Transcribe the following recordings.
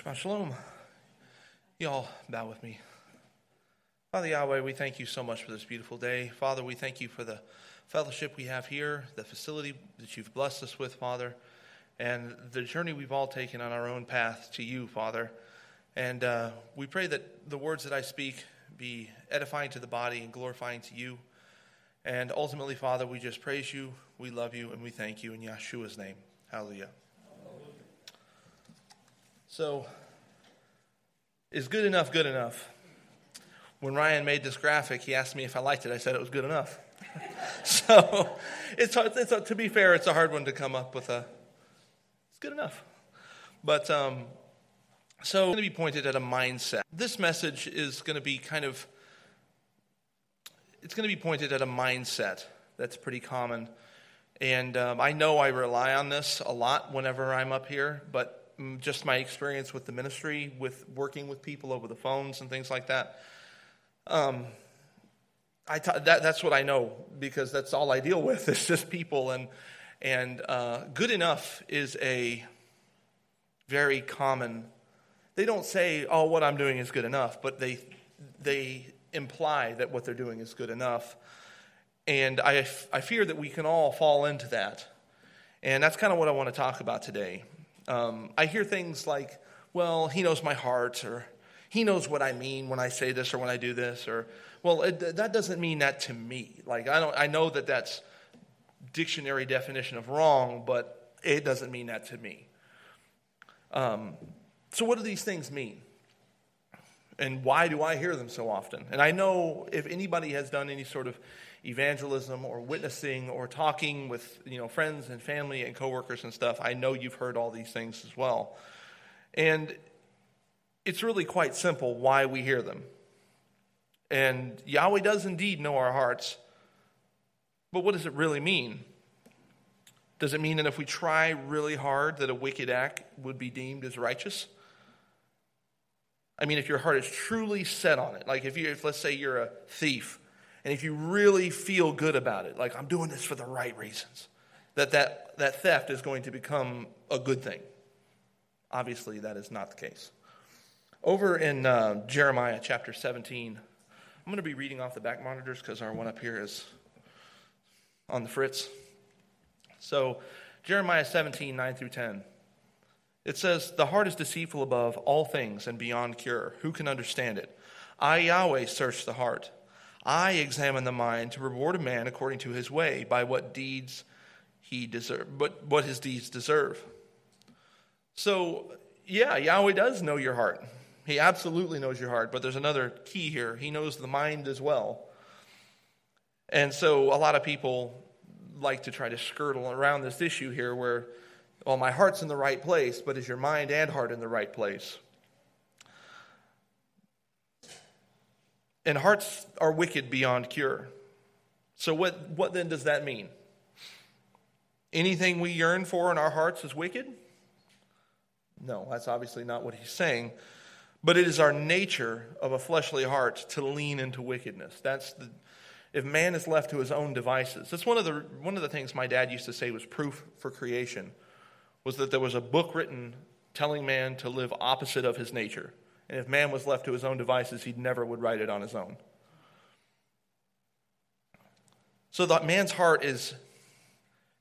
Shabbat Shalom. Y'all bow with me. Father Yahweh, we thank you so much for this beautiful day. Father, we thank you for the fellowship we have here, the facility that you've blessed us with, Father, and the journey we've all taken on our own path to you, Father. And uh, we pray that the words that I speak be edifying to the body and glorifying to you. And ultimately, Father, we just praise you, we love you, and we thank you in Yeshua's name. Hallelujah. So, is good enough good enough? When Ryan made this graphic, he asked me if I liked it. I said it was good enough. so, it's, hard, it's to be fair, it's a hard one to come up with a. It's good enough. But um, so, going to be pointed at a mindset. This message is going to be kind of. It's going to be pointed at a mindset that's pretty common. And um, I know I rely on this a lot whenever I'm up here, but just my experience with the ministry, with working with people over the phones and things like that. Um, that, that's what I know because that's all I deal with. It's just people, and and uh, good enough is a very common. They don't say, "Oh, what I'm doing is good enough," but they they imply that what they're doing is good enough, and I I fear that we can all fall into that, and that's kind of what I want to talk about today. Um, I hear things like, well, he knows my heart, or he knows what I mean when I say this or when I do this, or, well, it, that doesn't mean that to me. Like, I, don't, I know that that's dictionary definition of wrong, but it doesn't mean that to me. Um, so, what do these things mean? And why do I hear them so often? And I know if anybody has done any sort of evangelism or witnessing or talking with you know friends and family and coworkers and stuff, I know you've heard all these things as well. And it's really quite simple why we hear them. And Yahweh does indeed know our hearts. But what does it really mean? Does it mean that if we try really hard that a wicked act would be deemed as righteous? I mean, if your heart is truly set on it, like if you, if let's say you're a thief and if you really feel good about it, like I'm doing this for the right reasons, that that, that theft is going to become a good thing. Obviously, that is not the case. Over in uh, Jeremiah chapter 17, I'm going to be reading off the back monitors because our one up here is on the fritz. So, Jeremiah 17, 9 through 10. It says, The heart is deceitful above all things and beyond cure. Who can understand it? I, Yahweh, search the heart I examine the mind to reward a man according to his way by what deeds he deserve, but what his deeds deserve. So, yeah, Yahweh does know your heart. He absolutely knows your heart, but there's another key here. He knows the mind as well. And so a lot of people like to try to skirt around this issue here where, well, my heart's in the right place, but is your mind and heart in the right place? And hearts are wicked beyond cure. So, what, what then does that mean? Anything we yearn for in our hearts is wicked? No, that's obviously not what he's saying. But it is our nature of a fleshly heart to lean into wickedness. That's the, if man is left to his own devices. That's one of the one of the things my dad used to say was proof for creation, was that there was a book written telling man to live opposite of his nature. And if man was left to his own devices, he never would write it on his own. So that man's heart is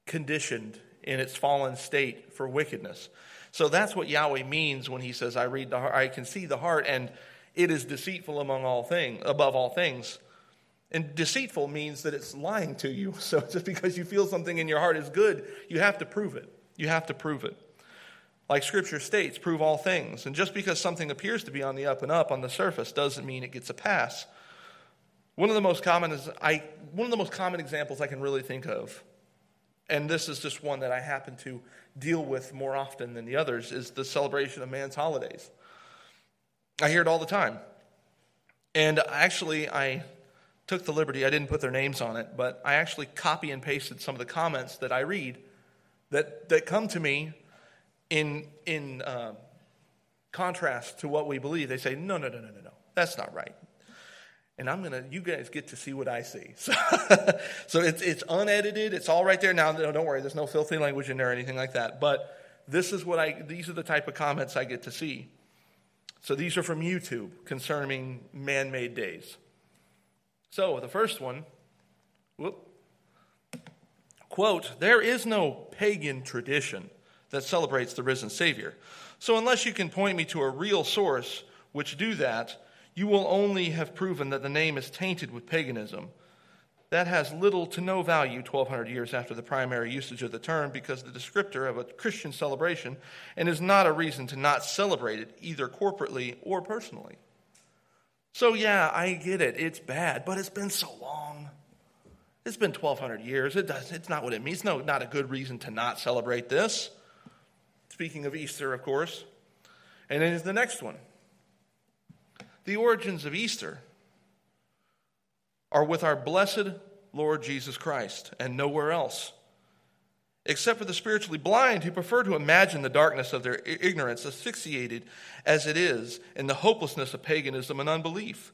conditioned in its fallen state for wickedness. So that's what Yahweh means when he says, I read the heart, I can see the heart, and it is deceitful among all things, above all things. And deceitful means that it's lying to you. So just because you feel something in your heart is good, you have to prove it. You have to prove it. Like Scripture states, prove all things. And just because something appears to be on the up and up on the surface doesn't mean it gets a pass. One of the most common is I one of the most common examples I can really think of, and this is just one that I happen to deal with more often than the others, is the celebration of man's holidays. I hear it all the time. And actually I took the liberty, I didn't put their names on it, but I actually copy and pasted some of the comments that I read that, that come to me in, in uh, contrast to what we believe, they say, no, no, no, no, no, no, that's not right. And I'm to, you guys get to see what I see. So, so it's, it's unedited, it's all right there. Now, don't worry, there's no filthy language in there or anything like that. But this is what I, these are the type of comments I get to see. So these are from YouTube concerning man made days. So the first one, whoop, quote, there is no pagan tradition that celebrates the risen Savior. So unless you can point me to a real source which do that, you will only have proven that the name is tainted with paganism. That has little to no value 1,200 years after the primary usage of the term because the descriptor of a Christian celebration and is not a reason to not celebrate it either corporately or personally. So, yeah, I get it. It's bad, but it's been so long. It's been 1,200 years. It does, it's not what it means. No, not a good reason to not celebrate this. Speaking of Easter, of course. And then is the next one. The origins of Easter are with our blessed Lord Jesus Christ and nowhere else. Except for the spiritually blind who prefer to imagine the darkness of their ignorance, asphyxiated as it is in the hopelessness of paganism and unbelief.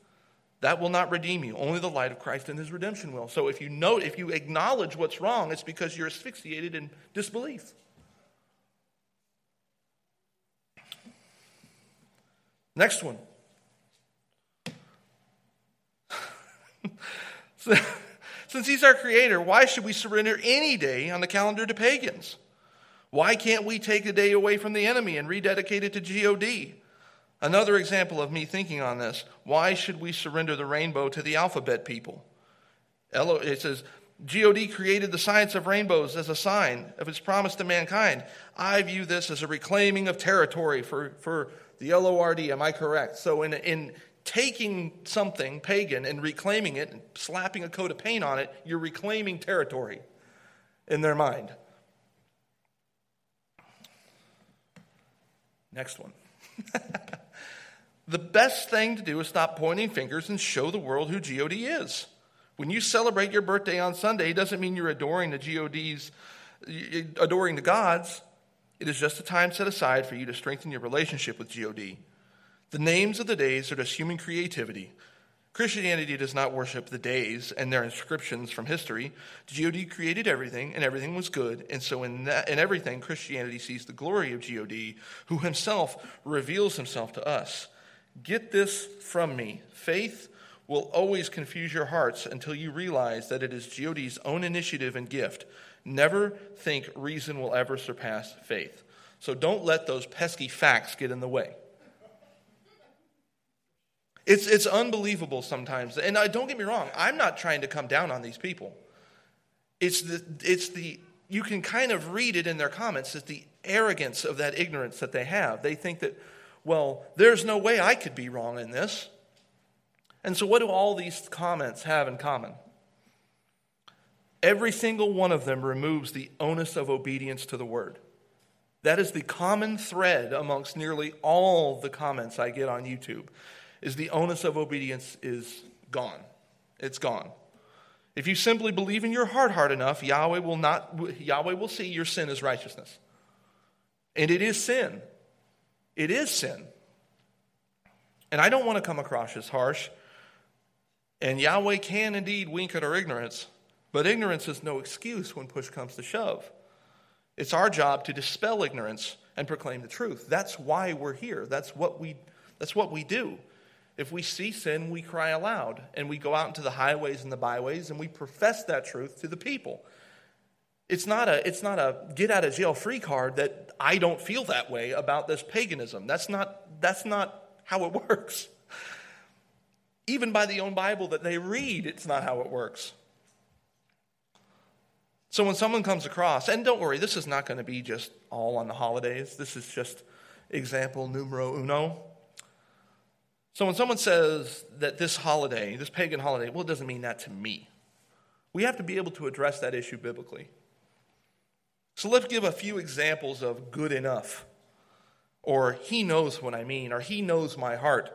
That will not redeem you. Only the light of Christ and his redemption will. So if you know, if you acknowledge what's wrong, it's because you're asphyxiated in disbelief. Next one. Since he's our creator, why should we surrender any day on the calendar to pagans? Why can't we take a day away from the enemy and rededicate it to God? Another example of me thinking on this why should we surrender the rainbow to the alphabet people? It says, God created the science of rainbows as a sign of his promise to mankind. I view this as a reclaiming of territory for, for the LORD. Am I correct? So, in, in taking something pagan and reclaiming it and slapping a coat of paint on it, you're reclaiming territory in their mind. Next one. the best thing to do is stop pointing fingers and show the world who God is. When you celebrate your birthday on Sunday, it doesn't mean you're adoring the GOD's, adoring the gods. It is just a time set aside for you to strengthen your relationship with God. The names of the days are just human creativity. Christianity does not worship the days and their inscriptions from history. God created everything, and everything was good. And so, in, that, in everything, Christianity sees the glory of God, who himself reveals himself to us. Get this from me faith will always confuse your hearts until you realize that it is God's own initiative and gift. Never think reason will ever surpass faith. So, don't let those pesky facts get in the way. It's, it's unbelievable sometimes. And uh, don't get me wrong, I'm not trying to come down on these people. It's the, it's the, you can kind of read it in their comments, it's the arrogance of that ignorance that they have. They think that, well, there's no way I could be wrong in this. And so, what do all these comments have in common? Every single one of them removes the onus of obedience to the word. That is the common thread amongst nearly all the comments I get on YouTube is the onus of obedience is gone. It's gone. If you simply believe in your heart hard enough, Yahweh will not Yahweh will see your sin as righteousness. And it is sin. It is sin. And I don't want to come across as harsh. And Yahweh can indeed wink at our ignorance, but ignorance is no excuse when push comes to shove. It's our job to dispel ignorance and proclaim the truth. That's why we're here. That's what we that's what we do. If we see sin, we cry aloud and we go out into the highways and the byways and we profess that truth to the people. It's not a, it's not a get out of jail free card that I don't feel that way about this paganism. That's not, that's not how it works. Even by the own Bible that they read, it's not how it works. So when someone comes across, and don't worry, this is not going to be just all on the holidays. This is just example numero uno. So when someone says that this holiday, this pagan holiday, well, it doesn't mean that to me. We have to be able to address that issue biblically. So let's give a few examples of good enough, or he knows what I mean, or he knows my heart.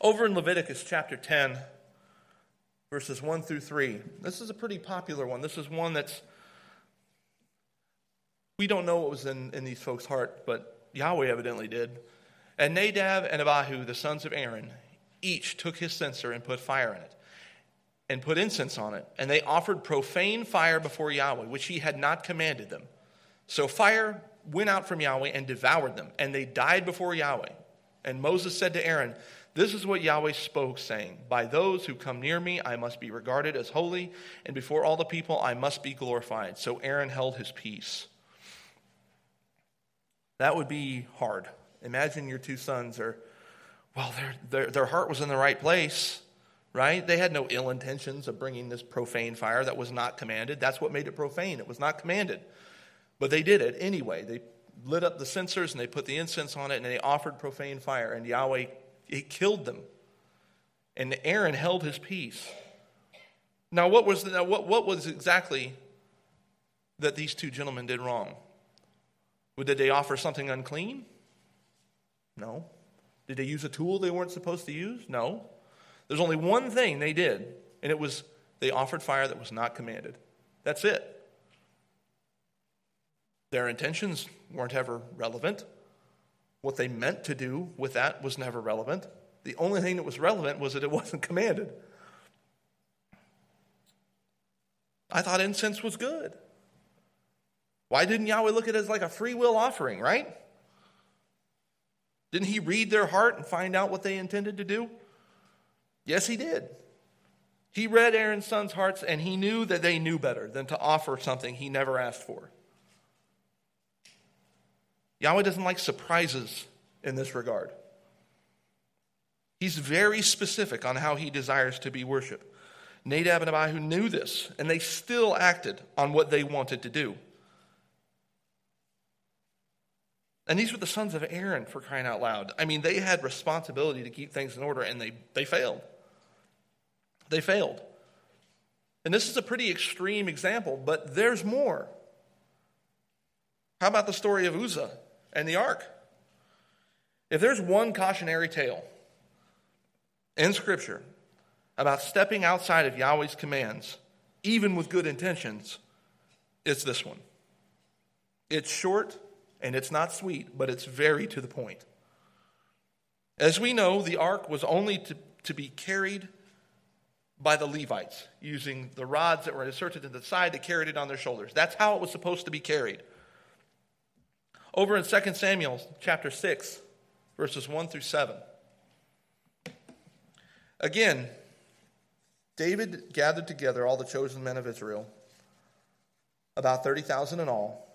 Over in Leviticus chapter 10, verses 1 through 3, this is a pretty popular one. This is one that's, we don't know what was in, in these folks' heart, but Yahweh evidently did. And Nadab and Abihu, the sons of Aaron, each took his censer and put fire in it, and put incense on it. And they offered profane fire before Yahweh, which he had not commanded them. So fire went out from Yahweh and devoured them, and they died before Yahweh. And Moses said to Aaron, This is what Yahweh spoke, saying, By those who come near me, I must be regarded as holy, and before all the people, I must be glorified. So Aaron held his peace. That would be hard. Imagine your two sons are, well, their, their, their heart was in the right place, right? They had no ill intentions of bringing this profane fire that was not commanded. That's what made it profane. It was not commanded. But they did it anyway. They lit up the censers and they put the incense on it and they offered profane fire, and Yahweh, it killed them. And Aaron held his peace. Now, what was, the, what, what was exactly that these two gentlemen did wrong? Did they offer something unclean? No. Did they use a tool they weren't supposed to use? No. There's only one thing they did, and it was they offered fire that was not commanded. That's it. Their intentions weren't ever relevant. What they meant to do with that was never relevant. The only thing that was relevant was that it wasn't commanded. I thought incense was good. Why didn't Yahweh look at it as like a free will offering, right? Didn't he read their heart and find out what they intended to do? Yes, he did. He read Aaron's sons' hearts and he knew that they knew better than to offer something he never asked for. Yahweh doesn't like surprises in this regard. He's very specific on how he desires to be worshiped. Nadab and Abihu knew this, and they still acted on what they wanted to do. And these were the sons of Aaron for crying out loud. I mean, they had responsibility to keep things in order, and they, they failed. They failed. And this is a pretty extreme example, but there's more. How about the story of Uzzah and the ark? If there's one cautionary tale in Scripture about stepping outside of Yahweh's commands, even with good intentions, it's this one. It's short and it's not sweet, but it's very to the point. As we know, the ark was only to, to be carried by the Levites, using the rods that were inserted to the side to carry it on their shoulders. That's how it was supposed to be carried. Over in 2 Samuel chapter 6, verses 1 through 7. Again, David gathered together all the chosen men of Israel, about 30,000 in all.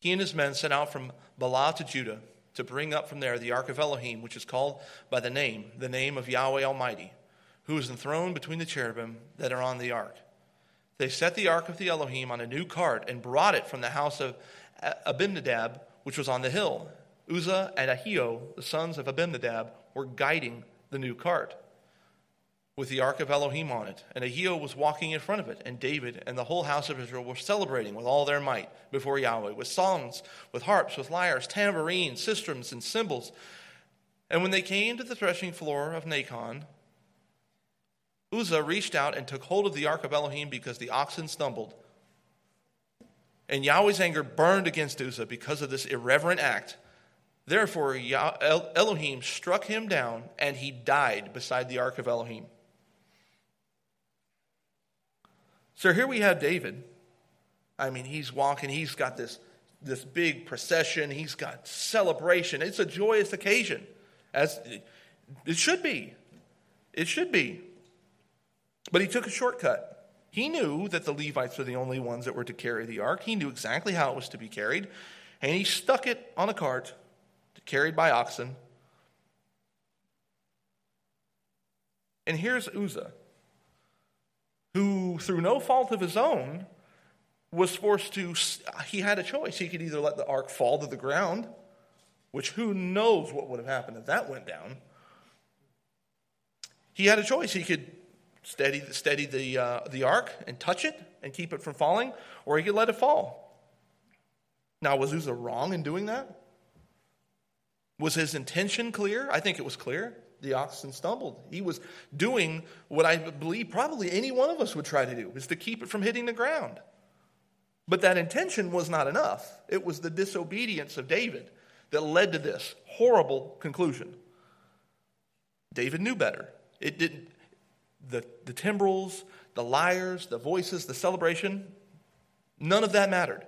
He and his men set out from Baalah to Judah to bring up from there the ark of Elohim, which is called by the name, the name of Yahweh Almighty, who is enthroned between the cherubim that are on the ark. They set the ark of the Elohim on a new cart and brought it from the house of Abinadab, which was on the hill. Uzzah and Ahio, the sons of Abinadab, were guiding the new cart with the ark of Elohim on it. And Ahio was walking in front of it, and David and the whole house of Israel were celebrating with all their might before Yahweh, with songs, with harps, with lyres, tambourines, sistrums, and cymbals. And when they came to the threshing floor of Nacon, Uzzah reached out and took hold of the ark of Elohim because the oxen stumbled. And Yahweh's anger burned against Uzzah because of this irreverent act. Therefore, Elohim struck him down, and he died beside the ark of Elohim. So here we have David. I mean, he's walking, he's got this, this big procession, he's got celebration. It's a joyous occasion, as it should be. It should be. But he took a shortcut. He knew that the Levites were the only ones that were to carry the ark. He knew exactly how it was to be carried. And he stuck it on a cart, carried by oxen. And here's Uzzah who, through no fault of his own, was forced to, he had a choice. He could either let the ark fall to the ground, which who knows what would have happened if that went down. He had a choice. He could steady, steady the, uh, the ark and touch it and keep it from falling, or he could let it fall. Now, was Uzzah wrong in doing that? Was his intention clear? I think it was clear the oxen stumbled. He was doing what I believe probably any one of us would try to do, is to keep it from hitting the ground. But that intention was not enough. It was the disobedience of David that led to this horrible conclusion. David knew better. It didn't the, the timbrels, the lyres, the voices, the celebration, none of that mattered.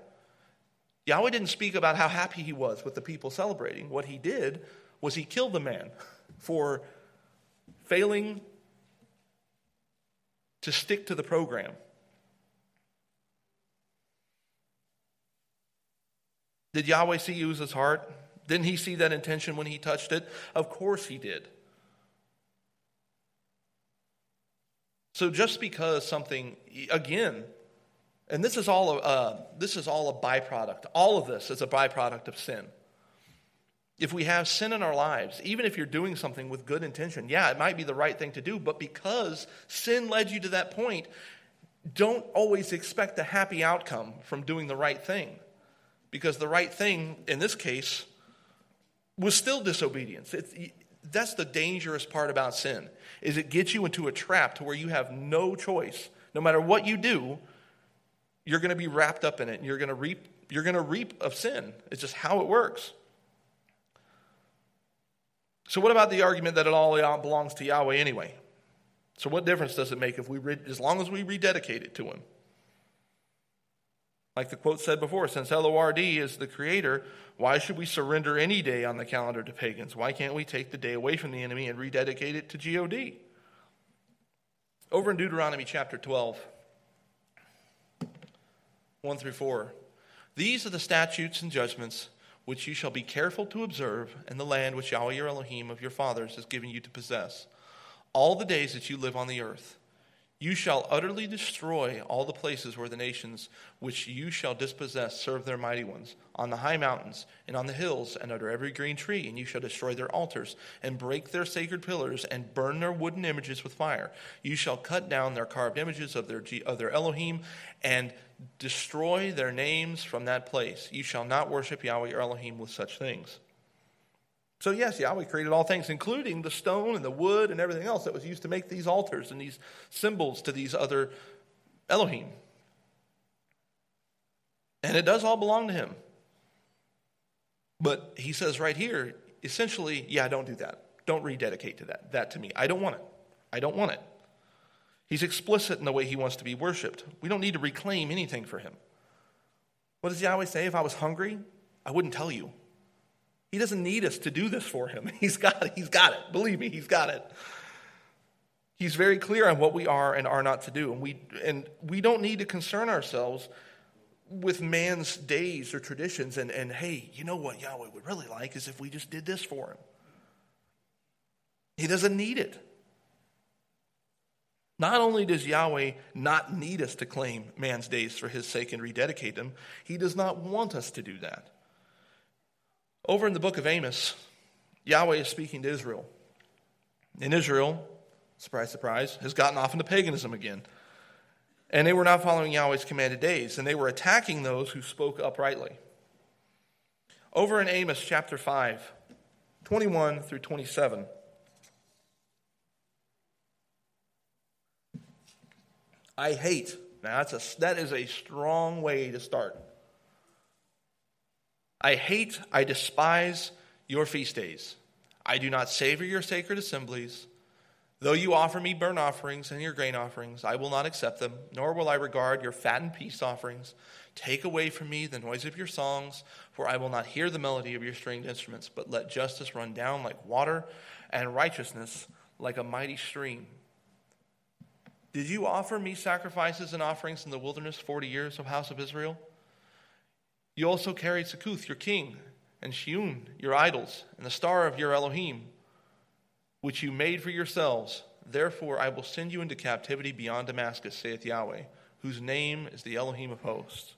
Yahweh didn't speak about how happy he was with the people celebrating. What he did was he killed the man for failing to stick to the program. Did Yahweh see Uzzah's heart? Didn't he see that intention when he touched it? Of course he did. So just because something, again, and this is all a, uh, this is all a byproduct. All of this is a byproduct of sin. If we have sin in our lives, even if you're doing something with good intention, yeah, it might be the right thing to do, but because sin led you to that point, don't always expect a happy outcome from doing the right thing. Because the right thing, in this case, was still disobedience. It's, that's the dangerous part about sin, is it gets you into a trap to where you have no choice. No matter what you do, you're going to be wrapped up in it and you're going to reap you're going to reap of sin. It's just how it works. So what about the argument that it all belongs to Yahweh anyway? So what difference does it make if we as long as we rededicate it to him? Like the quote said before, since LORD is the creator, why should we surrender any day on the calendar to pagans? Why can't we take the day away from the enemy and rededicate it to God? Over in Deuteronomy chapter 12, 1 through 4. These are the statutes and judgments which you shall be careful to observe in the land which Yahweh your Elohim of your fathers has given you to possess, all the days that you live on the earth you shall utterly destroy all the places where the nations which you shall dispossess serve their mighty ones, on the high mountains, and on the hills, and under every green tree. And you shall destroy their altars, and break their sacred pillars, and burn their wooden images with fire. You shall cut down their carved images of their, of their Elohim, and destroy their names from that place. You shall not worship Yahweh Elohim with such things. So, yes, Yahweh created all things, including the stone and the wood and everything else that was used to make these altars and these symbols to these other Elohim. And it does all belong to him. But he says right here, essentially, yeah, don't do that. Don't rededicate to that, that to me. I don't want it. I don't want it. He's explicit in the way he wants to be worshiped. We don't need to reclaim anything for him. What does Yahweh say? If I was hungry, I wouldn't tell you. He doesn't need us to do this for him. He's got it. He's got it. Believe me, he's got it. He's very clear on what we are and are not to do. And we, and we don't need to concern ourselves with man's days or traditions and, and hey, you know what Yahweh would really like is if we just did this for him. He doesn't need it. Not only does Yahweh not need us to claim man's days for his sake and rededicate them, he does not want us to do that. Over in the book of Amos, Yahweh is speaking to Israel. And Israel, surprise, surprise, has gotten off into paganism again. And they were not following Yahweh's commanded days, and they were attacking those who spoke uprightly. Over in Amos chapter 5, 21 through 27. I hate. Now that's a, that is a strong way to start. I hate, I despise your feast days. I do not savor your sacred assemblies. Though you offer me burnt offerings and your grain offerings, I will not accept them, nor will I regard your fattened peace offerings. Take away from me the noise of your songs, for I will not hear the melody of your stringed instruments, but let justice run down like water and righteousness like a mighty stream. Did you offer me sacrifices and offerings in the wilderness 40 years, O house of Israel? You also carried Succoth, your king, and Chiun, your idols, and the star of your Elohim, which you made for yourselves. Therefore, I will send you into captivity beyond Damascus, saith Yahweh, whose name is the Elohim of hosts.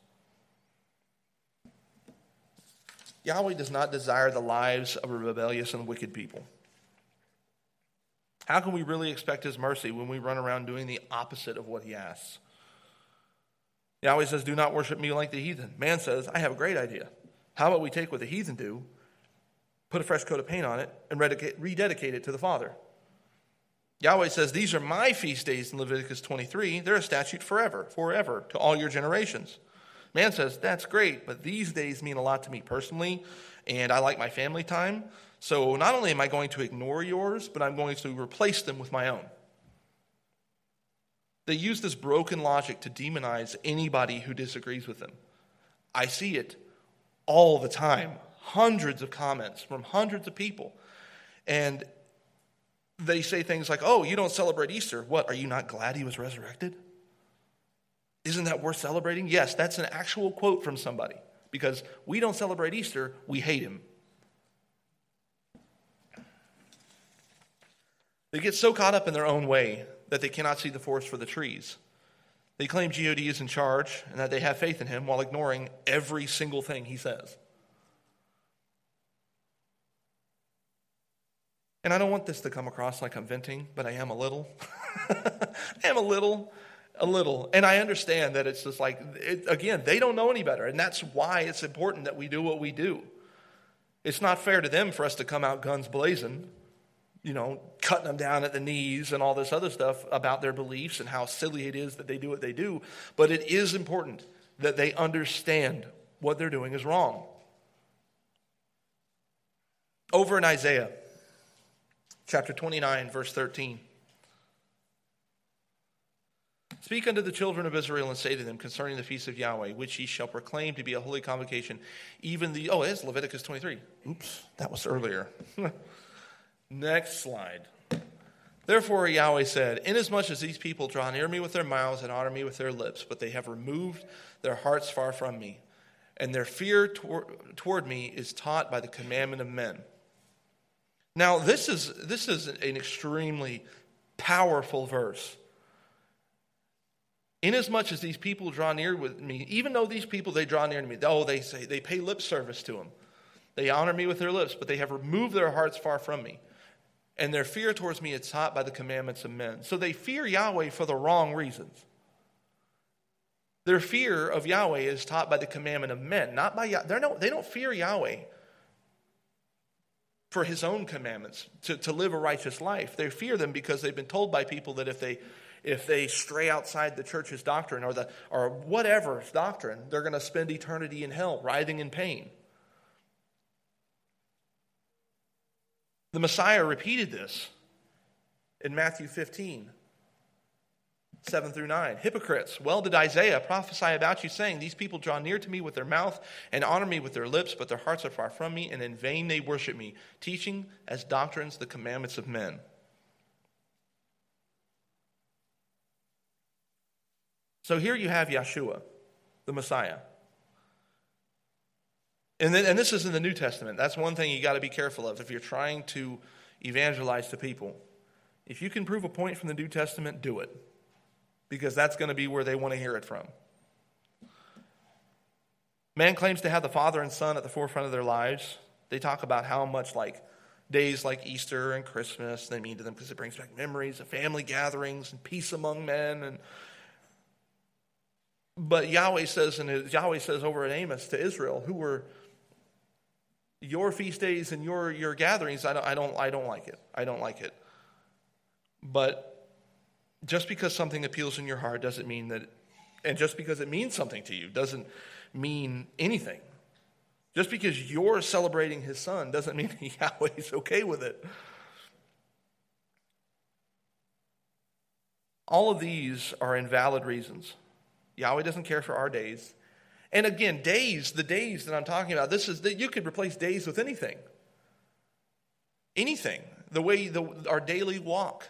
Yahweh does not desire the lives of a rebellious and wicked people. How can we really expect his mercy when we run around doing the opposite of what he asks? Yahweh says, Do not worship me like the heathen. Man says, I have a great idea. How about we take what the heathen do, put a fresh coat of paint on it, and rededicate it to the Father? Yahweh says, These are my feast days in Leviticus 23. They're a statute forever, forever, to all your generations. Man says, That's great, but these days mean a lot to me personally, and I like my family time. So not only am I going to ignore yours, but I'm going to replace them with my own. They use this broken logic to demonize anybody who disagrees with them. I see it all the time. Hundreds of comments from hundreds of people. And they say things like, Oh, you don't celebrate Easter. What? Are you not glad he was resurrected? Isn't that worth celebrating? Yes, that's an actual quote from somebody because we don't celebrate Easter, we hate him. They get so caught up in their own way that they cannot see the forest for the trees. They claim God is in charge and that they have faith in him while ignoring every single thing he says. And I don't want this to come across like I'm venting, but I am a little. I am a little, a little. And I understand that it's just like, it, again, they don't know any better. And that's why it's important that we do what we do. It's not fair to them for us to come out guns blazing, you know, cutting them down at the knees and all this other stuff about their beliefs and how silly it is that they do what they do. But it is important that they understand what they're doing is wrong. Over in Isaiah, chapter 29, verse 13. Speak unto the children of Israel and say to them concerning the feast of Yahweh, which ye shall proclaim to be a holy convocation, even the. Oh, it's Leviticus 23. Oops, that was earlier. Next slide. Therefore, Yahweh said, Inasmuch as these people draw near me with their mouths and honor me with their lips, but they have removed their hearts far from me, and their fear toward, toward me is taught by the commandment of men. Now, this is, this is an extremely powerful verse. Inasmuch as these people draw near with me, even though these people they draw near to me, oh, they say they pay lip service to them. They honor me with their lips, but they have removed their hearts far from me. And their fear towards me is taught by the commandments of men. So they fear Yahweh for the wrong reasons. Their fear of Yahweh is taught by the commandment of men, not by Yahweh. No, they don't fear Yahweh for his own commandments, to, to live a righteous life. They fear them because they've been told by people that if they if they stray outside the church's doctrine or the or whatever doctrine, they're going to spend eternity in hell, writhing in pain. The Messiah repeated this in Matthew 15. 7 through 9. Hypocrites, well did Isaiah prophesy about you, saying, These people draw near to me with their mouth and honor me with their lips, but their hearts are far from me, and in vain they worship me, teaching as doctrines the commandments of men. So here you have Yeshua, the Messiah. And, then, and this is in the New Testament. That's one thing you got to be careful of if you're trying to evangelize to people. If you can prove a point from the New Testament, do it because that's going to be where they want to hear it from. Man claims to have the Father and Son at the forefront of their lives. They talk about how much like days like Easter and Christmas they mean to them because it brings back memories of family gatherings and peace among men and but Yahweh says and Yahweh says over in Amos to Israel who were your feast days and your your gatherings I don't I don't I don't like it. I don't like it. But just because something appeals in your heart doesn't mean that, and just because it means something to you doesn't mean anything. Just because you're celebrating his son doesn't mean Yahweh's okay with it. All of these are invalid reasons. Yahweh doesn't care for our days. And again, days, the days that I'm talking about, this is that you could replace days with anything. Anything. The way the, our daily walk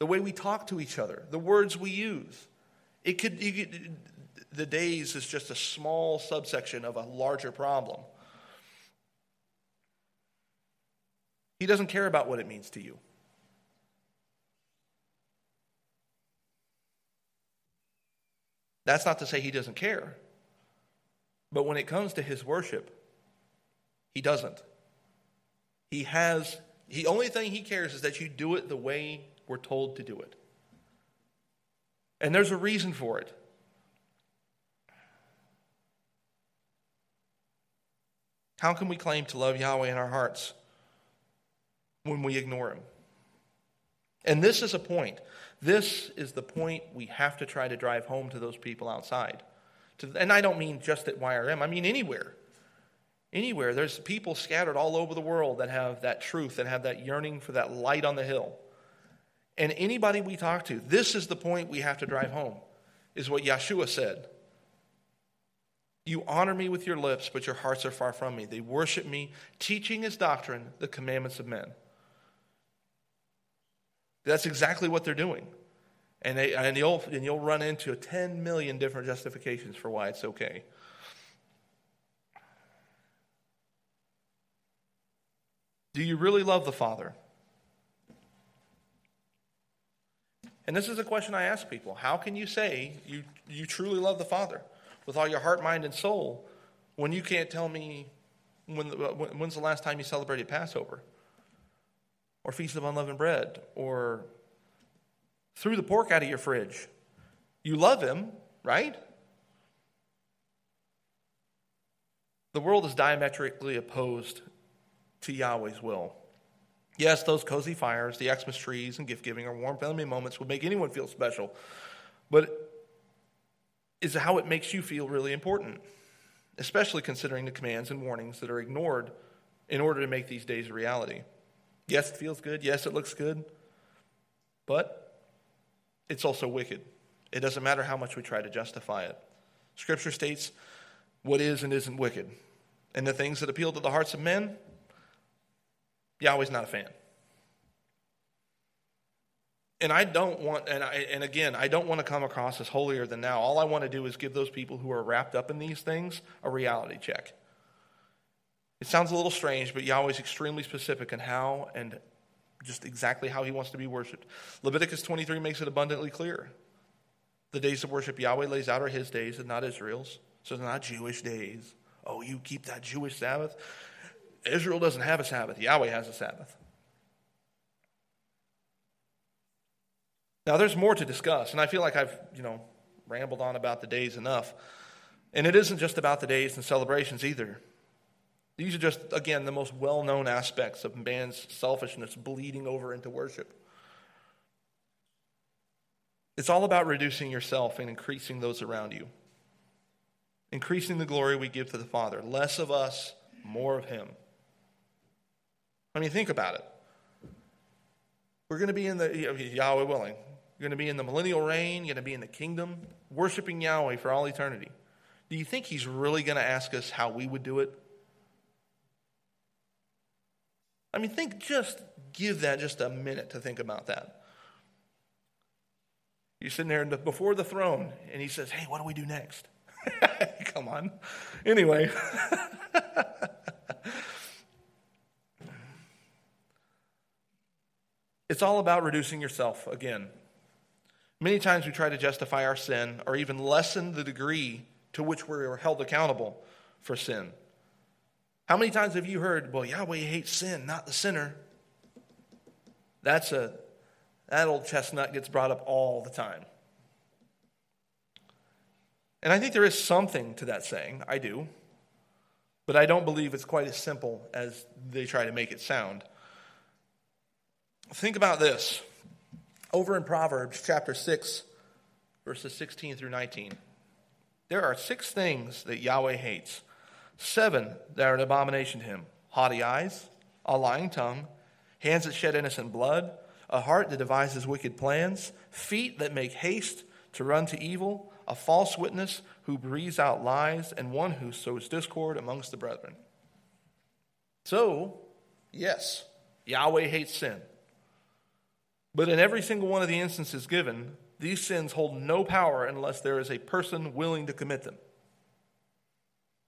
the way we talk to each other, the words we use. It could, could, the days is just a small subsection of a larger problem. He doesn't care about what it means to you. That's not to say he doesn't care. But when it comes to his worship, he doesn't. He has, the only thing he cares is that you do it the way we're told to do it. And there's a reason for it. How can we claim to love Yahweh in our hearts when we ignore Him? And this is a point. This is the point we have to try to drive home to those people outside. And I don't mean just at YRM, I mean anywhere. Anywhere. There's people scattered all over the world that have that truth, that have that yearning for that light on the hill. And anybody we talk to, this is the point we have to drive home, is what Yeshua said. You honor me with your lips, but your hearts are far from me. They worship me, teaching as doctrine the commandments of men. That's exactly what they're doing. And, they, and, you'll, and you'll run into 10 million different justifications for why it's okay. Do you really love the Father? And this is a question I ask people. How can you say you, you truly love the Father with all your heart, mind, and soul when you can't tell me when, when's the last time you celebrated Passover? Or Feast of Unleavened Bread? Or threw the pork out of your fridge? You love Him, right? The world is diametrically opposed to Yahweh's will. Yes, those cozy fires, the Xmas trees, and gift giving or warm family moments would make anyone feel special. But is how it makes you feel really important, especially considering the commands and warnings that are ignored in order to make these days a reality. Yes, it feels good. Yes, it looks good. But it's also wicked. It doesn't matter how much we try to justify it. Scripture states what is and isn't wicked. And the things that appeal to the hearts of men, Yahweh's not a fan. And I don't want, and, I, and again, I don't want to come across as holier than thou. All I want to do is give those people who are wrapped up in these things a reality check. It sounds a little strange, but Yahweh's extremely specific in how and just exactly how he wants to be worshiped. Leviticus 23 makes it abundantly clear. The days of worship Yahweh lays out are his days and not Israel's. So they're not Jewish days. Oh, you keep that Jewish Sabbath? Israel doesn't have a Sabbath, Yahweh has a Sabbath. Now, there's more to discuss, and I feel like I've, you know, rambled on about the days enough. And it isn't just about the days and celebrations either. These are just, again, the most well known aspects of man's selfishness bleeding over into worship. It's all about reducing yourself and increasing those around you, increasing the glory we give to the Father. Less of us, more of Him. I mean, think about it. We're going to be in the, Yahweh willing, you're going to be in the millennial reign, you're going to be in the kingdom, worshiping Yahweh for all eternity. Do you think He's really going to ask us how we would do it? I mean, think just give that just a minute to think about that. You're sitting there before the throne, and he says, Hey, what do we do next? Come on. Anyway. It's all about reducing yourself again. Many times we try to justify our sin or even lessen the degree to which we are held accountable for sin. How many times have you heard, well, Yahweh hates sin, not the sinner? That's a that old chestnut gets brought up all the time. And I think there is something to that saying. I do. But I don't believe it's quite as simple as they try to make it sound. Think about this. Over in Proverbs chapter 6, verses 16 through 19, there are six things that Yahweh hates, seven that are an abomination to him haughty eyes, a lying tongue, hands that shed innocent blood, a heart that devises wicked plans, feet that make haste to run to evil, a false witness who breathes out lies, and one who sows discord amongst the brethren. So, yes, Yahweh hates sin. But in every single one of the instances given, these sins hold no power unless there is a person willing to commit them.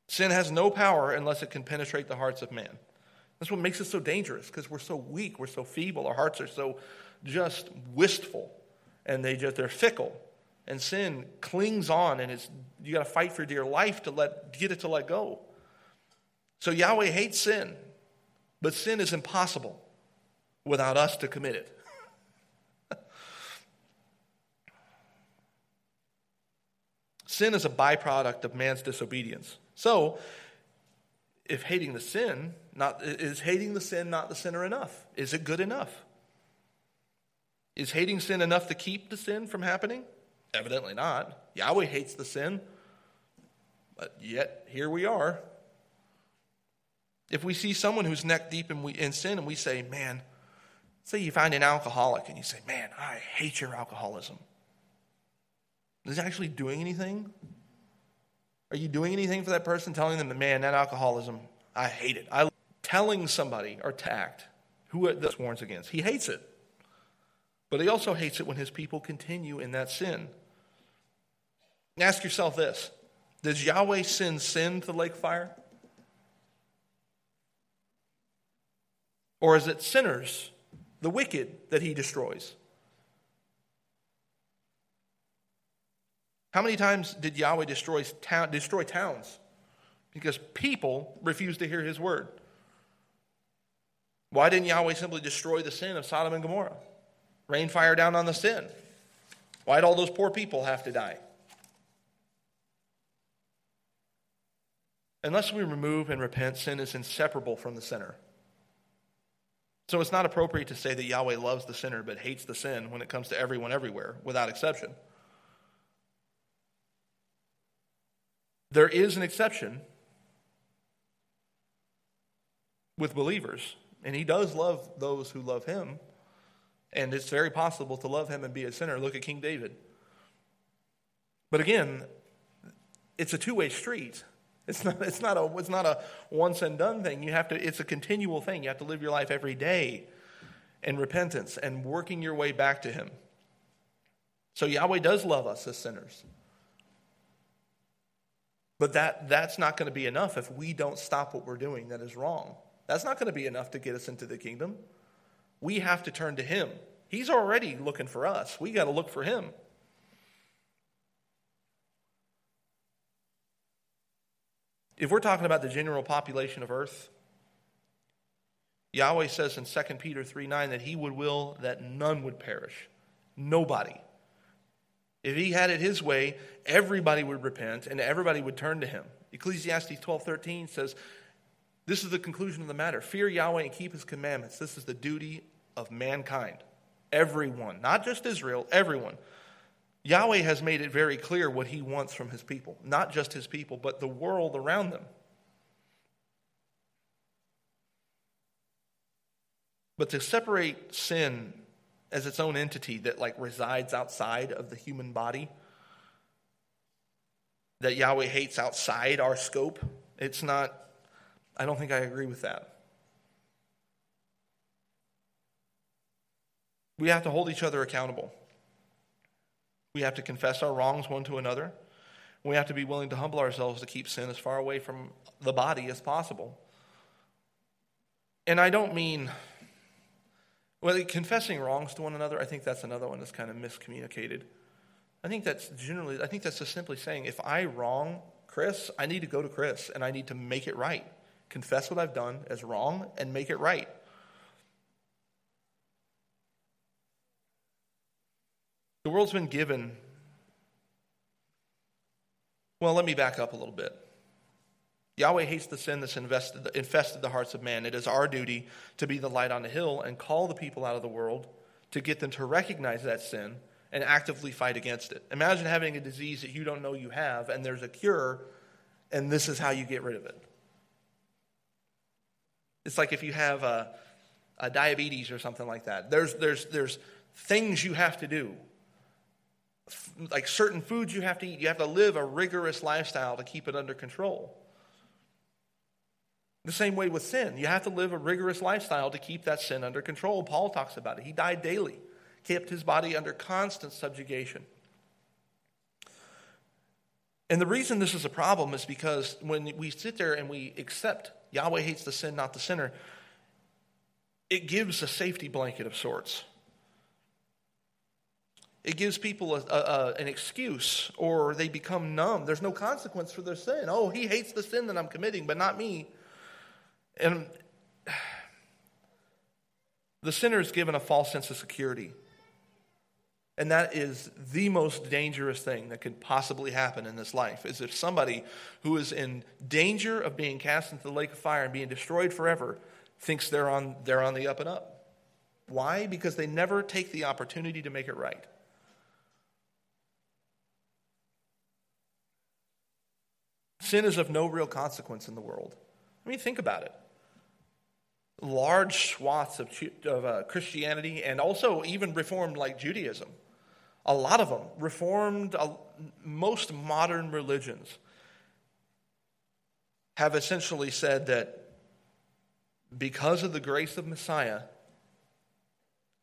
Sin has no power unless it can penetrate the hearts of man. That's what makes it so dangerous because we're so weak, we're so feeble, our hearts are so just wistful, and they just they're fickle. And sin clings on, and it's you got to fight for your dear life to let get it to let go. So Yahweh hates sin, but sin is impossible without us to commit it. Sin is a byproduct of man's disobedience. So, if hating the sin, not, is hating the sin not the sinner enough? Is it good enough? Is hating sin enough to keep the sin from happening? Evidently not. Yahweh hates the sin, but yet here we are. If we see someone who's neck deep in, we, in sin and we say, man, say you find an alcoholic and you say, man, I hate your alcoholism. Is he actually doing anything? Are you doing anything for that person, telling them man, that alcoholism, I hate it. I telling somebody or tact who this warns against. He hates it. But he also hates it when his people continue in that sin. Ask yourself this Does Yahweh send sin to the lake fire? Or is it sinners, the wicked, that he destroys? How many times did Yahweh destroy, destroy towns? Because people refused to hear his word. Why didn't Yahweh simply destroy the sin of Sodom and Gomorrah? Rain fire down on the sin. Why did all those poor people have to die? Unless we remove and repent, sin is inseparable from the sinner. So it's not appropriate to say that Yahweh loves the sinner but hates the sin when it comes to everyone everywhere, without exception. There is an exception with believers, and he does love those who love him. And it's very possible to love him and be a sinner. Look at King David. But again, it's a two way street. It's not, it's, not a, it's not a once and done thing. You have to, it's a continual thing. You have to live your life every day in repentance and working your way back to Him. So Yahweh does love us as sinners. But that, that's not going to be enough if we don't stop what we're doing that is wrong. That's not going to be enough to get us into the kingdom. We have to turn to Him. He's already looking for us. We got to look for Him. If we're talking about the general population of earth, Yahweh says in 2 Peter 3 9 that he would will that none would perish. Nobody. If he had it his way, everybody would repent and everybody would turn to him. Ecclesiastes 12 13 says, This is the conclusion of the matter. Fear Yahweh and keep his commandments. This is the duty of mankind. Everyone, not just Israel, everyone. Yahweh has made it very clear what he wants from his people, not just his people, but the world around them. But to separate sin as its own entity that like resides outside of the human body, that Yahweh hates outside our scope, it's not, I don't think I agree with that. We have to hold each other accountable. We have to confess our wrongs one to another. We have to be willing to humble ourselves to keep sin as far away from the body as possible. And I don't mean, well, confessing wrongs to one another, I think that's another one that's kind of miscommunicated. I think that's generally, I think that's just simply saying if I wrong Chris, I need to go to Chris and I need to make it right. Confess what I've done as wrong and make it right. The world's been given. Well, let me back up a little bit. Yahweh hates the sin that's invested, infested the hearts of man. It is our duty to be the light on the hill and call the people out of the world to get them to recognize that sin and actively fight against it. Imagine having a disease that you don't know you have and there's a cure, and this is how you get rid of it. It's like if you have a, a diabetes or something like that. There's, there's, there's things you have to do like certain foods you have to eat. You have to live a rigorous lifestyle to keep it under control. The same way with sin. You have to live a rigorous lifestyle to keep that sin under control. Paul talks about it. He died daily, kept his body under constant subjugation. And the reason this is a problem is because when we sit there and we accept Yahweh hates the sin, not the sinner, it gives a safety blanket of sorts. It gives people a, a, an excuse or they become numb. There's no consequence for their sin. Oh, he hates the sin that I'm committing, but not me. And the sinner is given a false sense of security. And that is the most dangerous thing that could possibly happen in this life is if somebody who is in danger of being cast into the lake of fire and being destroyed forever thinks they're on, they're on the up and up. Why? Because they never take the opportunity to make it right. Sin is of no real consequence in the world. I mean, think about it. Large swaths of, of uh, Christianity and also even Reformed like Judaism, a lot of them, Reformed, uh, most modern religions, have essentially said that because of the grace of Messiah,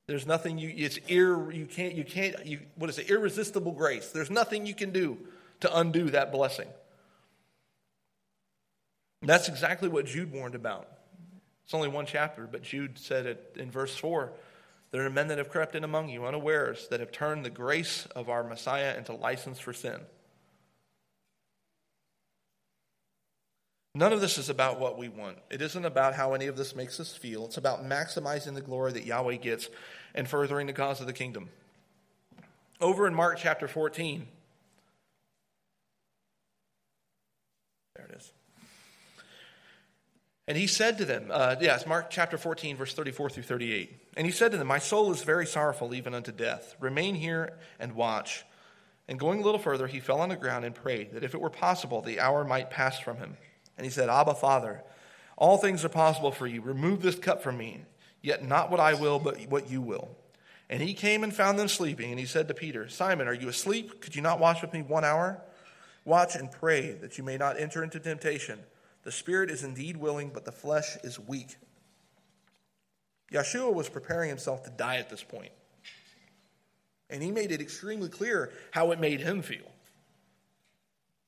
there's nothing you it's ir you can't you can't you what is it irresistible grace. There's nothing you can do to undo that blessing. That's exactly what Jude warned about. It's only one chapter, but Jude said it in verse 4 there are men that have crept in among you unawares that have turned the grace of our Messiah into license for sin. None of this is about what we want. It isn't about how any of this makes us feel. It's about maximizing the glory that Yahweh gets and furthering the cause of the kingdom. Over in Mark chapter 14, there it is. And he said to them, uh, yes, Mark chapter 14, verse 34 through 38. And he said to them, My soul is very sorrowful, even unto death. Remain here and watch. And going a little further, he fell on the ground and prayed that if it were possible, the hour might pass from him. And he said, Abba, Father, all things are possible for you. Remove this cup from me, yet not what I will, but what you will. And he came and found them sleeping, and he said to Peter, Simon, are you asleep? Could you not watch with me one hour? Watch and pray that you may not enter into temptation. The spirit is indeed willing, but the flesh is weak. Yeshua was preparing himself to die at this point. And he made it extremely clear how it made him feel.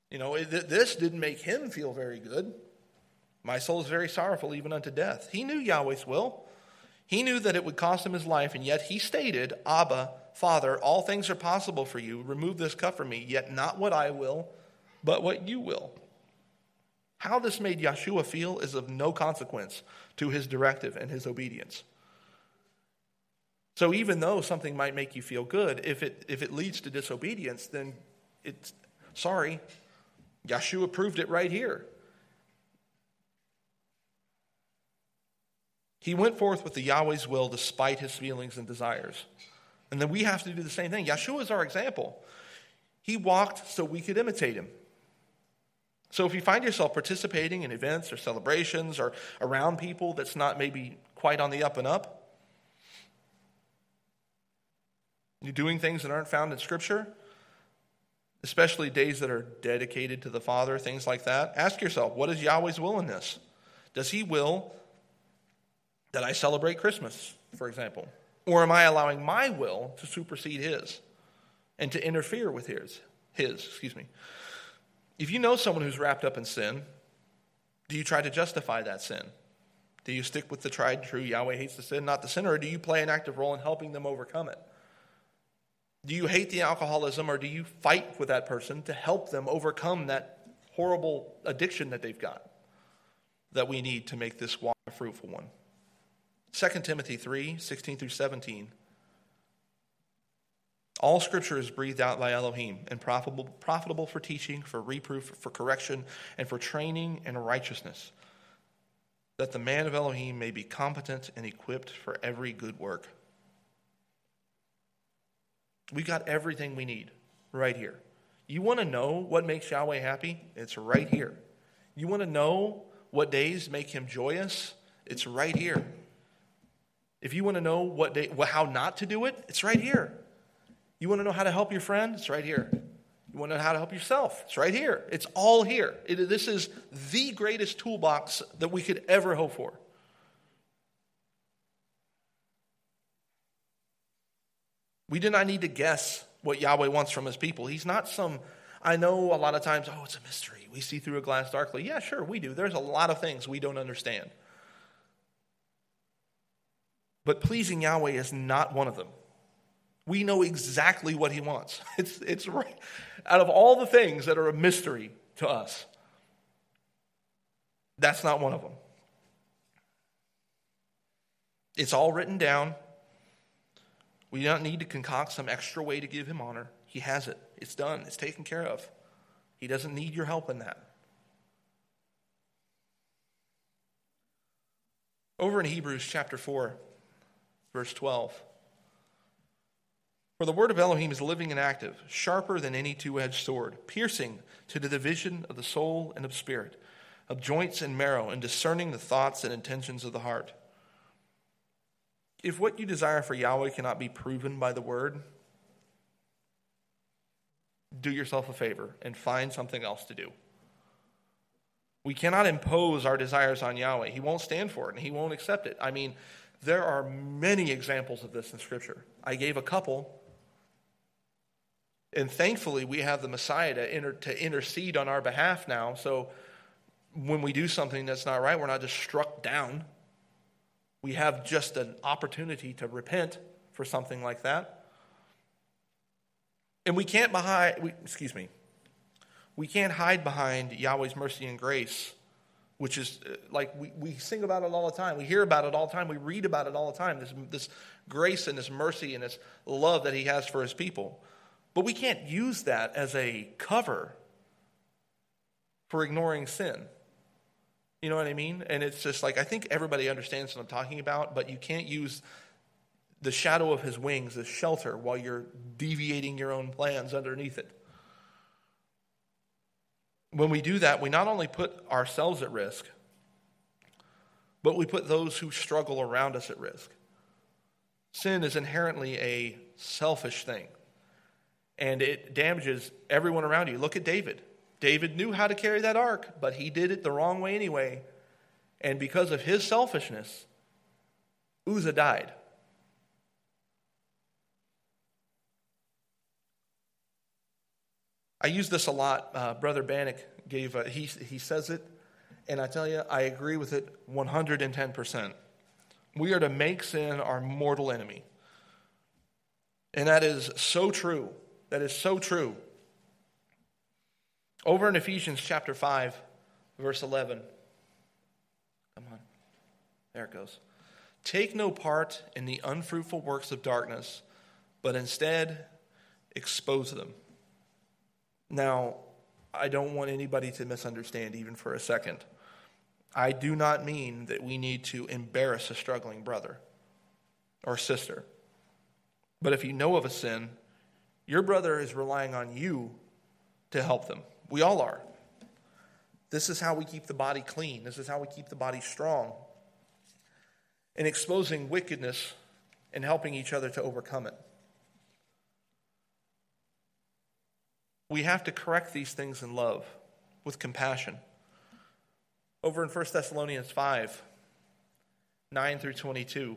You know, this didn't make him feel very good. My soul is very sorrowful, even unto death. He knew Yahweh's will. He knew that it would cost him his life, and yet he stated, Abba, Father, all things are possible for you. Remove this cup from me, yet not what I will, but what you will. How this made Yeshua feel is of no consequence to his directive and his obedience. So even though something might make you feel good, if it, if it leads to disobedience, then it's sorry. Yeshua proved it right here. He went forth with the Yahweh's will despite his feelings and desires. And then we have to do the same thing. Yeshua is our example. He walked so we could imitate him. So if you find yourself participating in events or celebrations or around people that's not maybe quite on the up and up, you're doing things that aren't found in Scripture, especially days that are dedicated to the Father, things like that, ask yourself, what is Yahweh's will in this? Does He will that I celebrate Christmas, for example? Or am I allowing my will to supersede His and to interfere with His? His, excuse me. If you know someone who's wrapped up in sin, do you try to justify that sin? Do you stick with the tried true Yahweh hates the sin, not the sinner, or do you play an active role in helping them overcome it? Do you hate the alcoholism, or do you fight with that person to help them overcome that horrible addiction that they've got that we need to make this walk a fruitful one? 2 Timothy 3 16 through 17 all scripture is breathed out by Elohim and profitable, profitable for teaching, for reproof, for correction, and for training in righteousness, that the man of Elohim may be competent and equipped for every good work. We got everything we need right here. You want to know what makes Yahweh happy? It's right here. You want to know what days make him joyous? It's right here. If you want to know what day, how not to do it, it's right here. You want to know how to help your friend? It's right here. You want to know how to help yourself? It's right here. It's all here. It, this is the greatest toolbox that we could ever hope for. We do not need to guess what Yahweh wants from his people. He's not some, I know a lot of times, oh, it's a mystery. We see through a glass darkly. Yeah, sure, we do. There's a lot of things we don't understand. But pleasing Yahweh is not one of them. We know exactly what he wants. It's, it's right. Out of all the things that are a mystery to us, that's not one of them. It's all written down. We don't need to concoct some extra way to give him honor. He has it. It's done. It's taken care of. He doesn't need your help in that. Over in Hebrews chapter 4, verse 12. For the word of Elohim is living and active, sharper than any two edged sword, piercing to the division of the soul and of spirit, of joints and marrow, and discerning the thoughts and intentions of the heart. If what you desire for Yahweh cannot be proven by the word, do yourself a favor and find something else to do. We cannot impose our desires on Yahweh. He won't stand for it and he won't accept it. I mean, there are many examples of this in Scripture. I gave a couple. And thankfully, we have the Messiah to, inter- to intercede on our behalf now. So when we do something that's not right, we're not just struck down. We have just an opportunity to repent for something like that. And we can't behind, we, excuse me, we can't hide behind Yahweh's mercy and grace, which is uh, like we, we sing about it all the time. We hear about it all the time. We read about it all the time. This, this grace and this mercy and this love that he has for his people. But we can't use that as a cover for ignoring sin. You know what I mean? And it's just like, I think everybody understands what I'm talking about, but you can't use the shadow of his wings as shelter while you're deviating your own plans underneath it. When we do that, we not only put ourselves at risk, but we put those who struggle around us at risk. Sin is inherently a selfish thing, and it damages everyone around you. Look at David. David knew how to carry that ark, but he did it the wrong way anyway. And because of his selfishness, Uzzah died. I use this a lot. Uh, Brother Bannock gave, a, he, he says it, and I tell you, I agree with it 110%. We are to make sin our mortal enemy. And that is so true. That is so true. Over in Ephesians chapter 5, verse 11. Come on. There it goes. Take no part in the unfruitful works of darkness, but instead expose them. Now, I don't want anybody to misunderstand even for a second. I do not mean that we need to embarrass a struggling brother or sister. But if you know of a sin, your brother is relying on you to help them. We all are. This is how we keep the body clean. This is how we keep the body strong. In exposing wickedness and helping each other to overcome it. We have to correct these things in love, with compassion. Over in 1 Thessalonians 5 9 through 22.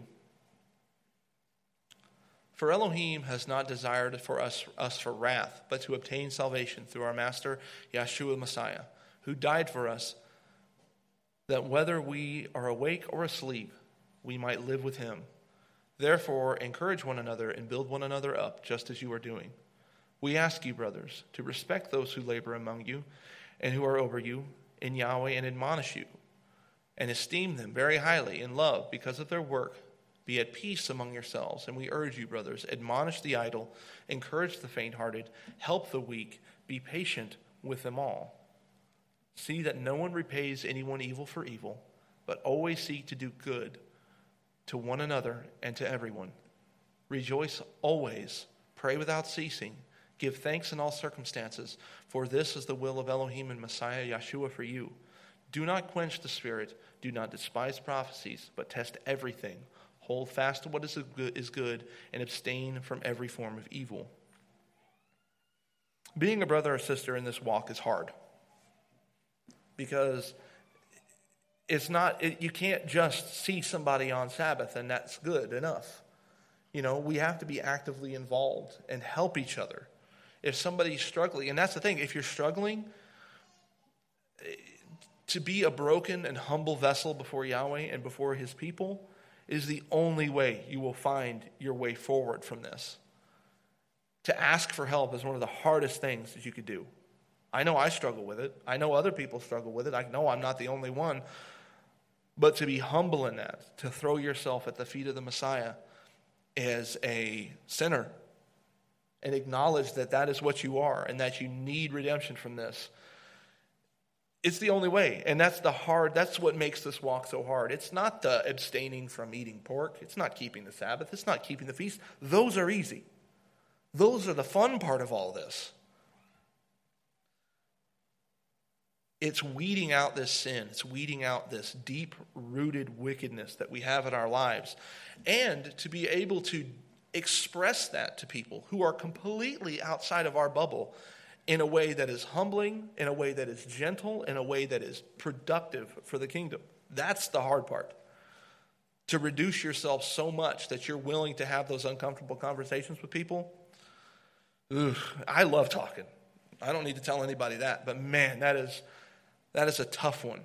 For Elohim has not desired for us, us for wrath, but to obtain salvation through our Master Yeshua Messiah, who died for us, that whether we are awake or asleep, we might live with him. Therefore, encourage one another and build one another up, just as you are doing. We ask you, brothers, to respect those who labor among you and who are over you in Yahweh and admonish you, and esteem them very highly in love because of their work. Be at peace among yourselves. And we urge you, brothers, admonish the idle, encourage the faint hearted, help the weak, be patient with them all. See that no one repays anyone evil for evil, but always seek to do good to one another and to everyone. Rejoice always, pray without ceasing. Give thanks in all circumstances, for this is the will of Elohim and Messiah Yeshua for you. Do not quench the spirit, do not despise prophecies, but test everything. Hold fast to what is good, and abstain from every form of evil. Being a brother or sister in this walk is hard because it's not, it, you can't just see somebody on Sabbath and that's good enough. You know, we have to be actively involved and help each other if somebody's struggling, and that's the thing, if you're struggling, eh, to be a broken and humble vessel before Yahweh and before his people is the only way you will find your way forward from this. To ask for help is one of the hardest things that you could do. I know I struggle with it. I know other people struggle with it. I know I'm not the only one. But to be humble in that, to throw yourself at the feet of the Messiah as a sinner and acknowledge that that is what you are and that you need redemption from this. It's the only way. And that's the hard, that's what makes this walk so hard. It's not the abstaining from eating pork, it's not keeping the Sabbath, it's not keeping the feast. Those are easy. Those are the fun part of all this. It's weeding out this sin. It's weeding out this deep rooted wickedness that we have in our lives. And to be able to express that to people who are completely outside of our bubble in a way that is humbling, in a way that is gentle, in a way that is productive for the kingdom. That's the hard part. To reduce yourself so much that you're willing to have those uncomfortable conversations with people. Ugh, I love talking. I don't need to tell anybody that, but man, that is that is a tough one.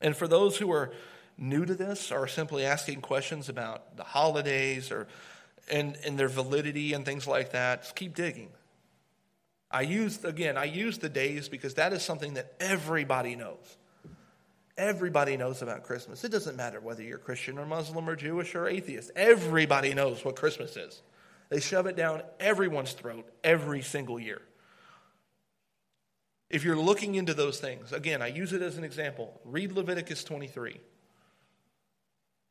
And for those who are new to this or simply asking questions about the holidays or and, and their validity and things like that, just keep digging. I use again, I use the days because that is something that everybody knows. Everybody knows about Christmas. It doesn't matter whether you're Christian or Muslim or Jewish or atheist. Everybody knows what Christmas is. They shove it down everyone's throat every single year. If you're looking into those things, again, I use it as an example. Read Leviticus 23.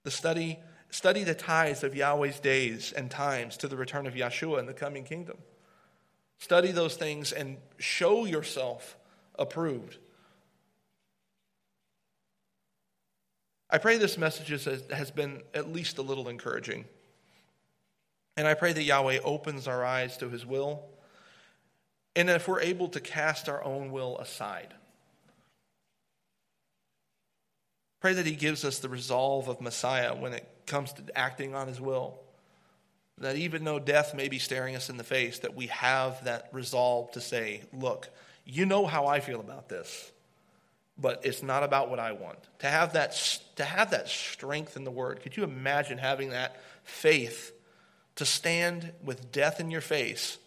The study, study the ties of Yahweh's days and times to the return of Yeshua and the coming kingdom. Study those things and show yourself approved. I pray this message has been at least a little encouraging. And I pray that Yahweh opens our eyes to his will. And if we're able to cast our own will aside, pray that he gives us the resolve of Messiah when it comes to acting on his will. That even though death may be staring us in the face, that we have that resolve to say, look, you know how I feel about this, but it's not about what I want. To have that, to have that strength in the word, could you imagine having that faith to stand with death in your face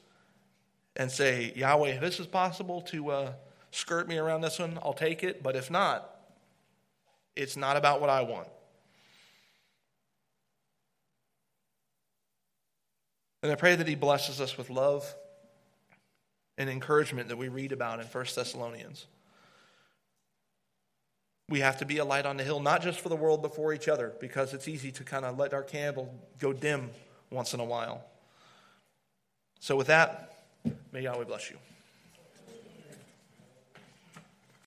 and say, Yahweh, if this is possible to uh, skirt me around this one, I'll take it, but if not, it's not about what I want. And I pray that He blesses us with love and encouragement that we read about in 1 Thessalonians. We have to be a light on the hill, not just for the world, but for each other, because it's easy to kind of let our candle go dim once in a while. So, with that, may Yahweh bless you.